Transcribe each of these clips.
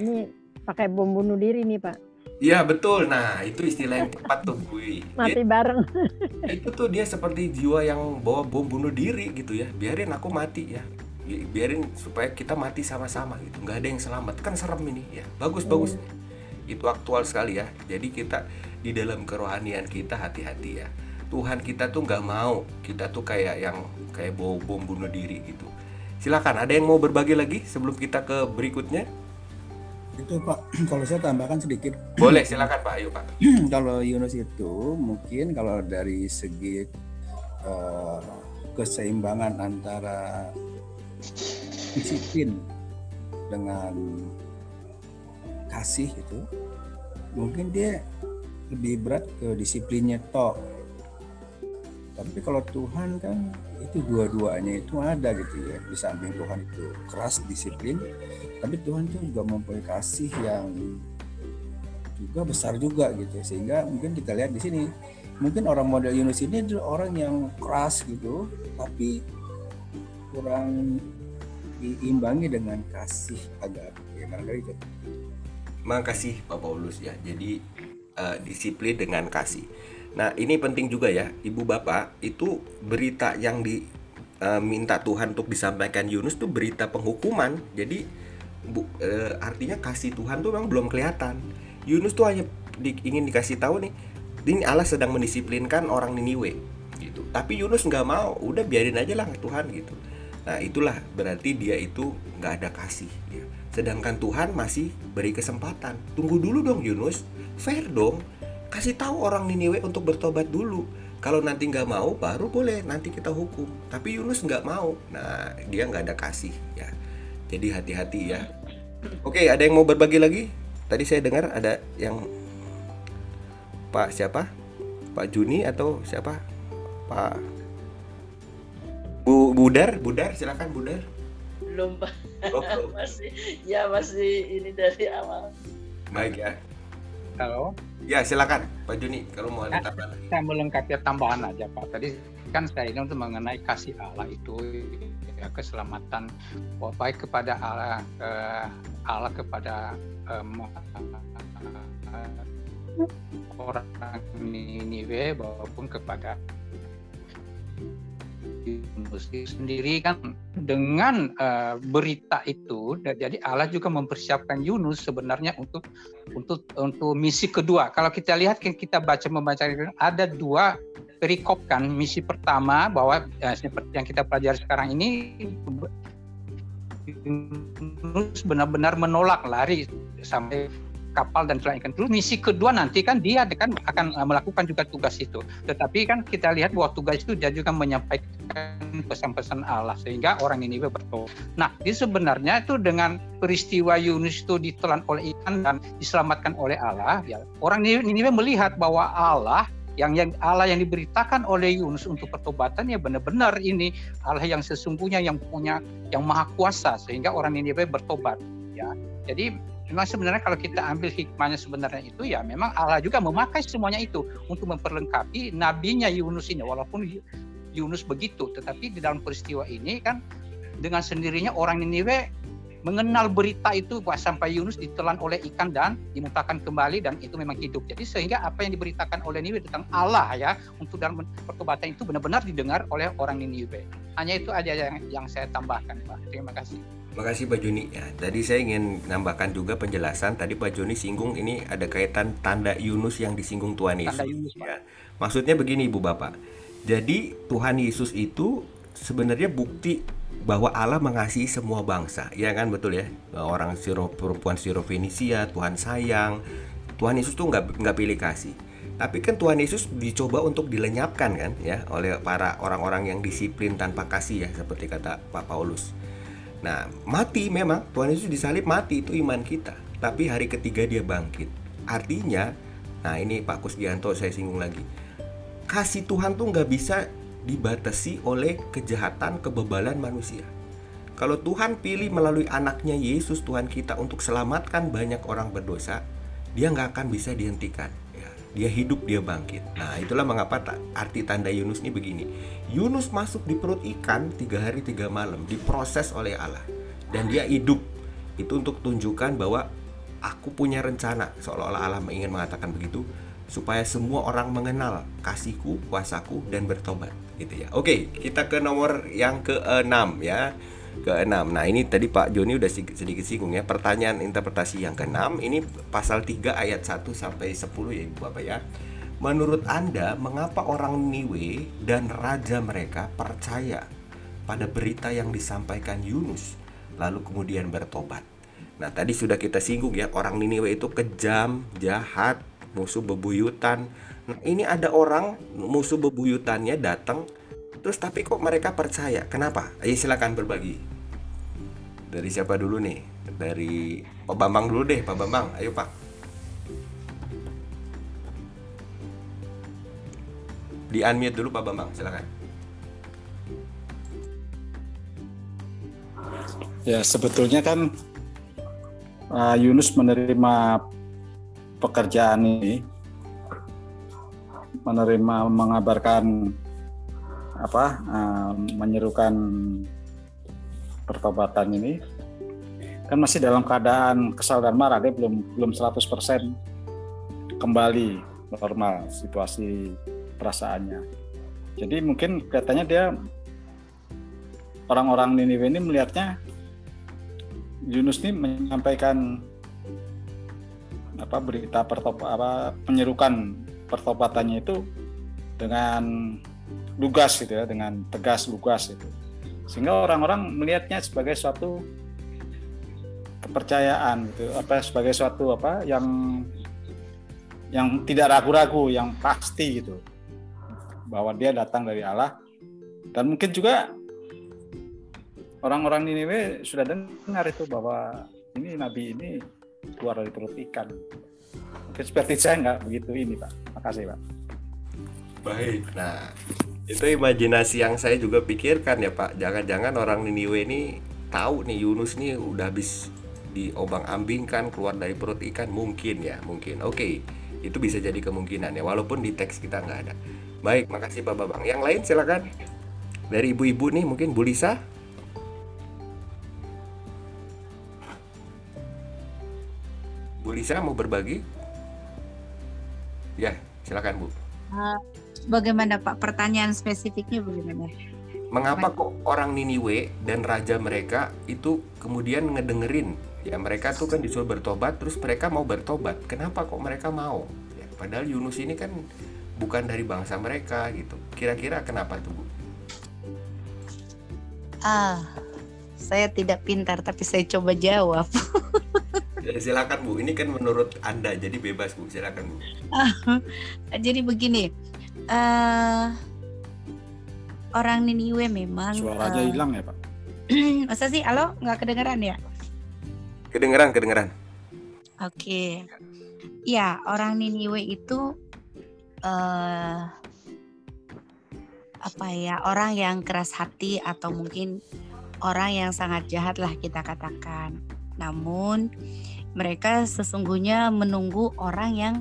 ini pakai bom bunuh diri nih Pak. Iya betul. Nah itu istilah yang tepat tuh gue. Mati bareng. itu tuh dia seperti jiwa yang bawa bom bunuh diri gitu ya. Biarin aku mati ya. Biarin supaya kita mati sama-sama gitu. Nggak ada yang selamat. Kan serem ini ya. Bagus hmm. bagus. Itu aktual sekali ya. Jadi kita di dalam kerohanian kita hati-hati ya. Tuhan kita tuh nggak mau kita tuh kayak yang kayak bawa bom bunuh diri gitu. Silakan. Ada yang mau berbagi lagi sebelum kita ke berikutnya? Itu Pak. Kalau saya tambahkan sedikit. Boleh silakan Pak. Ayo Pak. Kalau Yunus itu mungkin kalau dari segi uh, keseimbangan antara disiplin dengan kasih itu mungkin dia lebih berat ke disiplinnya toh tapi kalau Tuhan kan itu dua-duanya itu ada gitu ya. Di samping Tuhan itu keras disiplin tapi Tuhan itu juga mempunyai kasih yang juga besar juga gitu. Sehingga mungkin kita lihat di sini mungkin orang model Yunus ini adalah orang yang keras gitu tapi kurang diimbangi dengan kasih agak gimana dari itu. Makasih Pak Paulus ya. Jadi uh, disiplin dengan kasih nah ini penting juga ya ibu bapak itu berita yang diminta uh, Tuhan untuk disampaikan Yunus tuh berita penghukuman jadi bu, e, artinya kasih Tuhan tuh memang belum kelihatan. Yunus tuh hanya di, ingin dikasih tahu nih, ini Allah sedang mendisiplinkan orang Niniwe gitu. Tapi Yunus nggak mau, udah biarin aja lah Tuhan gitu. Nah itulah berarti dia itu nggak ada kasih. Ya. Sedangkan Tuhan masih beri kesempatan. Tunggu dulu dong Yunus, fair dong. Kasih tahu orang Niniwe untuk bertobat dulu. Kalau nanti nggak mau, baru boleh nanti kita hukum. Tapi Yunus nggak mau. Nah dia nggak ada kasih ya. Jadi hati-hati ya. Oke, ada yang mau berbagi lagi? Tadi saya dengar ada yang Pak siapa? Pak Juni atau siapa? Pak Bu Budar, Budar silakan Budar. Belum Pak. Oh, masih ya masih ini dari awal. Baik ya. Halo. Ya silakan Pak Juni kalau mau ada tambahan. Saya melengkapi tambahan aja Pak. Tadi kan saya ini untuk mengenai kasih Allah itu ya keselamatan baik kepada Allah uh, Allah kepada um, orang Niniwe maupun kepada Yunus sendiri kan dengan uh, berita itu jadi Allah juga mempersiapkan Yunus sebenarnya untuk untuk untuk misi kedua kalau kita lihat kan kita baca membaca ada dua perikop kan misi pertama bahwa ya, seperti yang kita pelajari sekarang ini benar-benar menolak lari sampai kapal dan ikan. Terus misi kedua nanti kan dia kan akan melakukan juga tugas itu. Tetapi kan kita lihat bahwa tugas itu dia juga menyampaikan pesan-pesan Allah sehingga orang ini bertobat. Nah, ini sebenarnya itu dengan peristiwa Yunus itu ditelan oleh ikan dan diselamatkan oleh Allah, ya orang ini melihat bahwa Allah yang yang Allah yang diberitakan oleh Yunus untuk pertobatan ya benar-benar ini Allah yang sesungguhnya yang punya yang maha kuasa sehingga orang ini bertobat ya jadi memang sebenarnya kalau kita ambil hikmahnya sebenarnya itu ya memang Allah juga memakai semuanya itu untuk memperlengkapi nabinya Yunus ini walaupun Yunus begitu tetapi di dalam peristiwa ini kan dengan sendirinya orang Niniwe mengenal berita itu bahwa sampai Yunus ditelan oleh ikan dan dimuntahkan kembali dan itu memang hidup. Jadi sehingga apa yang diberitakan oleh Niniwe tentang Allah ya untuk dalam pertobatan itu benar-benar didengar oleh orang Niniwe. Hanya itu aja yang, yang saya tambahkan Pak. Terima kasih. Terima kasih Pak Juni. Ya, tadi saya ingin nambahkan juga penjelasan. Tadi Pak Juni singgung ini ada kaitan tanda Yunus yang disinggung Tuhan Yesus. Tanda Yunus, Pak. Ya. Maksudnya begini Ibu Bapak. Jadi Tuhan Yesus itu sebenarnya bukti bahwa Allah mengasihi semua bangsa, ya kan betul ya? Orang Siro, perempuan Siro Fenisia, Tuhan sayang, Tuhan Yesus tuh nggak nggak pilih kasih. Tapi kan Tuhan Yesus dicoba untuk dilenyapkan kan ya oleh para orang-orang yang disiplin tanpa kasih ya seperti kata Pak Paulus. Nah mati memang Tuhan Yesus disalib mati itu iman kita. Tapi hari ketiga dia bangkit. Artinya, nah ini Pak Kusgianto saya singgung lagi. Kasih Tuhan tuh nggak bisa dibatasi oleh kejahatan kebebalan manusia. Kalau Tuhan pilih melalui anaknya Yesus Tuhan kita untuk selamatkan banyak orang berdosa, dia nggak akan bisa dihentikan. Ya, dia hidup, dia bangkit. Nah itulah mengapa arti tanda Yunus ini begini. Yunus masuk di perut ikan tiga hari tiga malam, diproses oleh Allah. Dan dia hidup. Itu untuk tunjukkan bahwa aku punya rencana seolah-olah Allah ingin mengatakan begitu supaya semua orang mengenal kasihku, kuasaku dan bertobat gitu ya. Oke, kita ke nomor yang keenam ya. Keenam. Nah, ini tadi Pak Joni udah sedikit, singgung ya. Pertanyaan interpretasi yang keenam ini pasal 3 ayat 1 sampai 10 ya Ibu Bapak ya. Menurut Anda, mengapa orang Niniwe dan raja mereka percaya pada berita yang disampaikan Yunus lalu kemudian bertobat? Nah, tadi sudah kita singgung ya, orang Niniwe itu kejam, jahat, musuh bebuyutan. Nah, ini ada orang musuh bebuyutannya datang terus tapi kok mereka percaya? Kenapa? Ayo silakan berbagi. Dari siapa dulu nih? Dari Pak Bambang dulu deh, Pak Bambang. Ayo, Pak. Di unmute dulu Pak Bambang, silakan. Ya, sebetulnya kan uh, Yunus menerima pekerjaan ini menerima mengabarkan apa uh, menyerukan pertobatan ini kan masih dalam keadaan kesal dan marah dia belum belum 100% kembali normal situasi perasaannya. Jadi mungkin katanya dia orang-orang Niniwe ini melihatnya Yunus ini menyampaikan apa berita pertop apa penyerukan pertobatannya itu dengan lugas gitu ya dengan tegas lugas itu sehingga orang-orang melihatnya sebagai suatu kepercayaan gitu apa sebagai suatu apa yang yang tidak ragu-ragu yang pasti gitu. Bahwa dia datang dari Allah. Dan mungkin juga orang-orang Niniwe sudah dengar itu bahwa ini nabi ini keluar dari perut ikan. Mungkin seperti saya nggak begitu ini Pak. Makasih Pak. Baik. Nah, itu imajinasi yang saya juga pikirkan ya Pak. Jangan-jangan orang Niniwe ini tahu nih Yunus nih udah habis diobang ambingkan keluar dari perut ikan mungkin ya mungkin oke itu bisa jadi kemungkinan ya walaupun di teks kita nggak ada baik makasih Pak Babang yang lain silakan dari ibu-ibu nih mungkin Bu Lisa Bu Lisa mau berbagi? Ya, silakan Bu. Uh, bagaimana Pak? Pertanyaan spesifiknya bagaimana? Mengapa kok orang Niniwe dan raja mereka itu kemudian ngedengerin ya mereka tuh kan disuruh bertobat terus mereka mau bertobat kenapa kok mereka mau ya, padahal Yunus ini kan bukan dari bangsa mereka gitu kira-kira kenapa tuh bu? Ah saya tidak pintar tapi saya coba jawab Ya, silakan Bu. Ini kan menurut Anda, jadi bebas Bu. Silakan Bu. jadi begini, uh, orang Niniwe memang. Suaranya uh, hilang ya Pak? masa sih? Halo, nggak kedengeran ya? Kedengeran, kedengeran. Oke, okay. ya orang Niniwe itu uh, apa ya? Orang yang keras hati atau mungkin orang yang sangat jahat lah kita katakan. Namun mereka sesungguhnya menunggu orang yang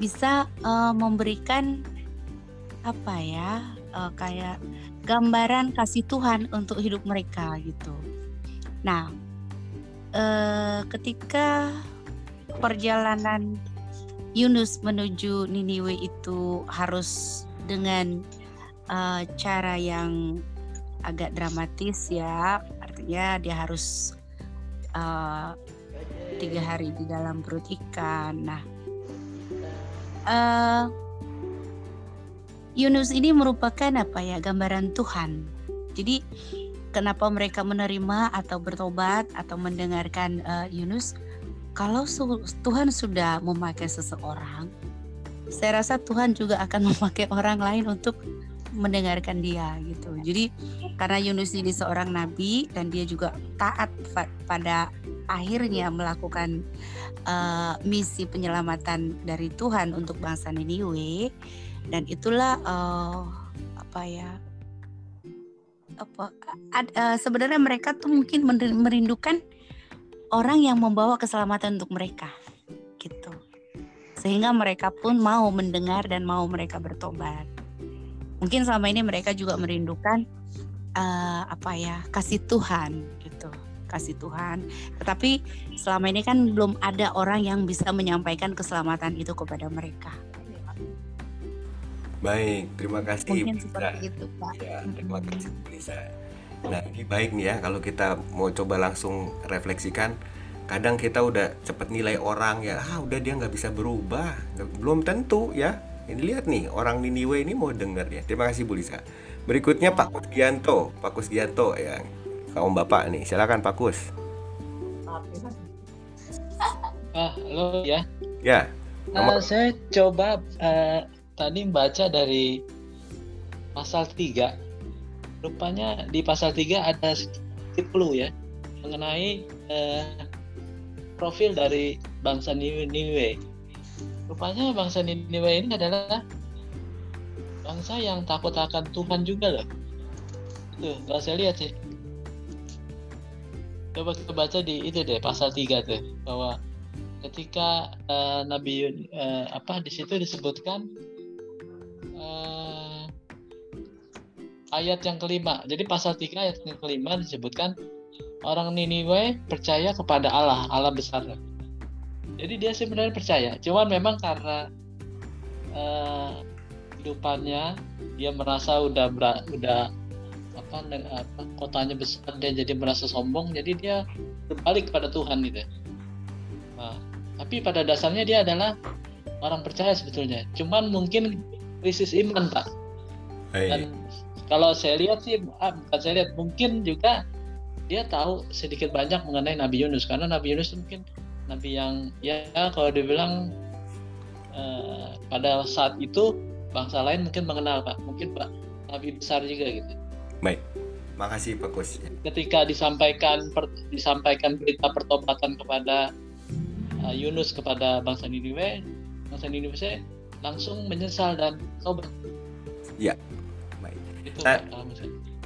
bisa uh, memberikan apa ya uh, kayak gambaran kasih Tuhan untuk hidup mereka gitu. Nah, uh, ketika perjalanan Yunus menuju Niniwe itu harus dengan uh, cara yang agak dramatis ya, artinya dia harus uh, tiga hari di dalam perut ikan. Nah, uh, Yunus ini merupakan apa ya gambaran Tuhan. Jadi kenapa mereka menerima atau bertobat atau mendengarkan uh, Yunus? Kalau Tuhan sudah memakai seseorang, saya rasa Tuhan juga akan memakai orang lain untuk mendengarkan dia gitu. Jadi karena Yunus ini seorang nabi dan dia juga taat pada akhirnya melakukan uh, misi penyelamatan dari Tuhan untuk bangsa Niniwe. Dan itulah uh, apa ya apa uh, sebenarnya mereka tuh mungkin merindukan orang yang membawa keselamatan untuk mereka gitu. Sehingga mereka pun mau mendengar dan mau mereka bertobat. Mungkin selama ini mereka juga merindukan uh, apa ya kasih Tuhan gitu kasih Tuhan. Tetapi selama ini kan belum ada orang yang bisa menyampaikan keselamatan itu kepada mereka. Baik, terima kasih. Mungkin seperti Lisa. itu, Pak. Ya, terima kasih Bu Lisa. Nah, ini baik nih ya kalau kita mau coba langsung refleksikan. Kadang kita udah cepet nilai orang ya, ah udah dia nggak bisa berubah. Belum tentu ya. Ini lihat nih, orang Niniwe ini mau denger ya. Terima kasih Bu Lisa. Berikutnya Pak Kusgianto, Pak Kusgianto ya. Kaum Bapak nih, silakan Pak Kus. Ah, halo ya. Ya, Nah, nomor saya coba eh, tadi baca dari pasal 3. Rupanya di pasal 3 ada sedikit clue ya mengenai eh, profil dari bangsa Niniwe. Rupanya bangsa Niniwe ini adalah bangsa yang takut akan Tuhan juga loh. Tuh, kalau saya lihat sih. Coba kita baca di itu deh pasal 3 tuh bahwa ketika eh, Nabi Yun- eh, apa di situ disebutkan eh, ayat yang kelima. Jadi pasal 3 ayat yang kelima disebutkan orang Niniwe percaya kepada Allah, Allah besar. Jadi dia sebenarnya percaya, cuman memang karena hidupannya dia merasa udah bera- udah apa, apa kotanya besar dia jadi merasa sombong, jadi dia berbalik kepada Tuhan gitu. Nah, tapi pada dasarnya dia adalah orang percaya sebetulnya. Cuman mungkin krisis iman, Pak. Baik. Dan kalau saya lihat sih, ah, bukan saya lihat, mungkin juga dia tahu sedikit banyak mengenai Nabi Yunus karena Nabi Yunus mungkin Nabi yang ya kalau dibilang eh, pada saat itu bangsa lain mungkin mengenal Pak, mungkin Pak Nabi besar juga gitu. Makasih Pak Kus. Ketika disampaikan per- disampaikan berita pertobatan kepada eh, Yunus kepada bangsa Niniwe, bangsa Niniwe langsung menyesal dan tobat. Baik. Itu Nah, Pak, kalau.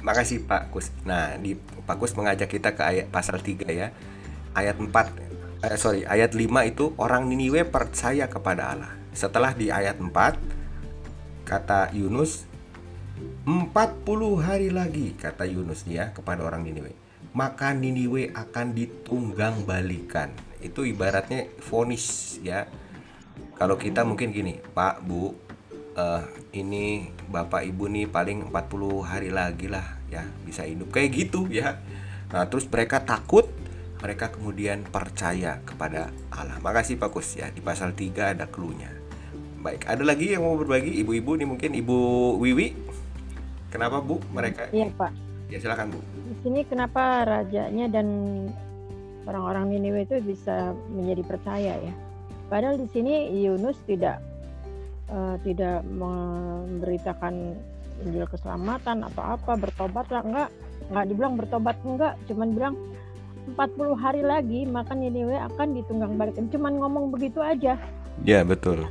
Makasih Pak Kus. Nah, di Pak Kus mengajak kita ke ayat pasal 3 ya. Ayat 4 eh, sorry, ayat 5 itu orang Niniwe percaya kepada Allah. Setelah di ayat 4 kata Yunus 40 hari lagi kata Yunus ya kepada orang Niniwe. Maka Niniwe akan ditunggang balikan. Itu ibaratnya vonis ya. Kalau kita mungkin gini, Pak, Bu, eh, ini bapak ibu nih paling 40 hari lagi lah ya bisa hidup kayak gitu ya nah terus mereka takut mereka kemudian percaya kepada Allah makasih Pak Kus ya di pasal 3 ada clue-nya baik ada lagi yang mau berbagi? Ibu-ibu nih mungkin ibu Wiwi. Kenapa Bu mereka? Iya Pak. ya silakan Bu. Di sini kenapa rajanya dan orang-orang Niniwe itu bisa menjadi percaya ya? Padahal di sini Yunus tidak eh, tidak memberitakan Injil keselamatan atau apa bertobat lah enggak. Enggak dibilang bertobat enggak. Cuman bilang 40 hari lagi maka Niniwe akan ditunggang balikan cuman ngomong begitu aja. Ya betul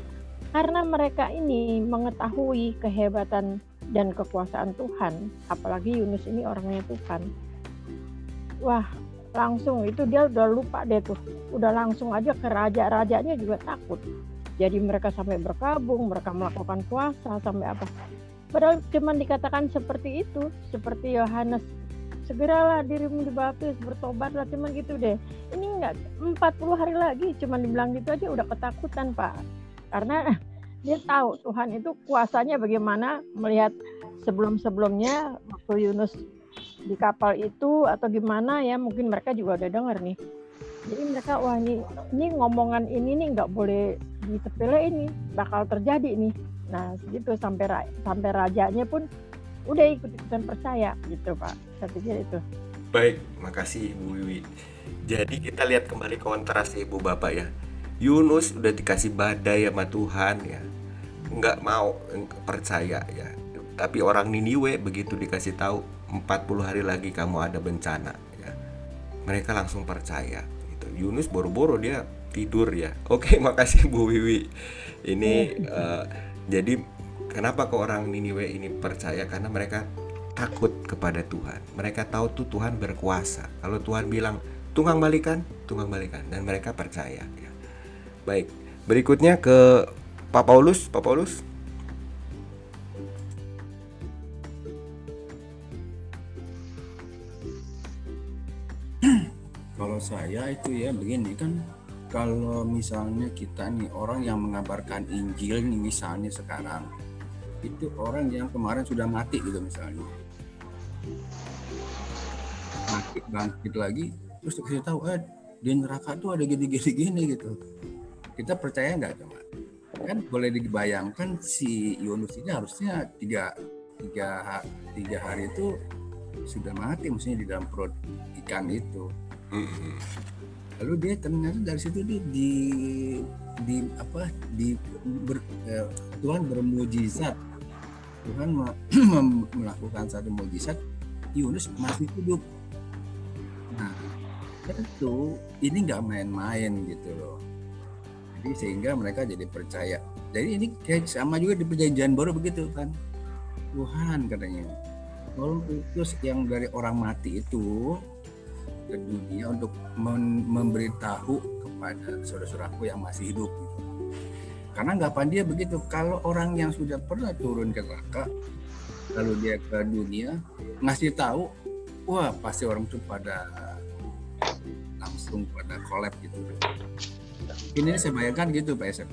karena mereka ini mengetahui kehebatan dan kekuasaan Tuhan, apalagi Yunus ini orangnya Tuhan. Wah, langsung itu dia udah lupa deh tuh. Udah langsung aja ke raja-rajanya juga takut. Jadi mereka sampai berkabung, mereka melakukan puasa sampai apa. Padahal cuma dikatakan seperti itu, seperti Yohanes segeralah dirimu dibaptis, bertobatlah cuman gitu deh. Ini enggak 40 hari lagi cuman dibilang gitu aja udah ketakutan, Pak. Karena dia tahu Tuhan itu kuasanya bagaimana melihat sebelum-sebelumnya waktu Yunus di kapal itu atau gimana ya mungkin mereka juga udah dengar nih jadi mereka wah ini ini ngomongan ini nih nggak boleh ditepele ini bakal terjadi nih nah gitu sampai sampai rajanya pun udah ikut ikutan percaya gitu pak saya pikir itu Baik, makasih Ibu Wiwi. Jadi kita lihat kembali kontras Ibu Bapak ya. Yunus udah dikasih badai sama Tuhan ya, nggak mau percaya ya. Tapi orang Niniwe begitu dikasih tahu 40 hari lagi kamu ada bencana ya. Mereka langsung percaya. Gitu. Yunus boro-boro dia tidur ya. Oke, makasih Bu Wiwi. Ini eh, jadi kenapa ke orang Niniwe ini percaya karena mereka takut kepada Tuhan. Mereka tahu tuh Tuhan berkuasa. Kalau Tuhan bilang tunggang balikan, tunggang balikan dan mereka percaya ya. Baik. Berikutnya ke Pak Paulus, Pak Paulus. Kalau saya itu ya begini kan kalau misalnya kita nih orang yang mengabarkan Injil nih misalnya sekarang itu orang yang kemarin sudah mati gitu misalnya mati bangkit lagi terus dikasih tahu eh di neraka tuh ada gini-gini gini gitu kita percaya nggak coba? Kan boleh dibayangkan si Yunus ini harusnya tiga tiga tiga hari itu sudah mati maksudnya di dalam perut ikan itu. Lalu dia ternyata dari situ dia di di apa di ber, eh, Tuhan bermujizat. Tuhan melakukan satu mujizat Yunus masih hidup. Nah tentu ini nggak main-main gitu loh jadi sehingga mereka jadi percaya jadi ini kayak sama juga di perjanjian baru begitu kan Tuhan katanya tolong utus yang dari orang mati itu ke dunia untuk memberitahu kepada saudara-saudaraku yang masih hidup gitu. Karena anggapan dia begitu, kalau orang yang sudah pernah turun ke neraka, lalu dia ke dunia ngasih tahu, wah pasti orang itu pada langsung pada kolab gitu. Ini saya bayangkan gitu Pak Esep.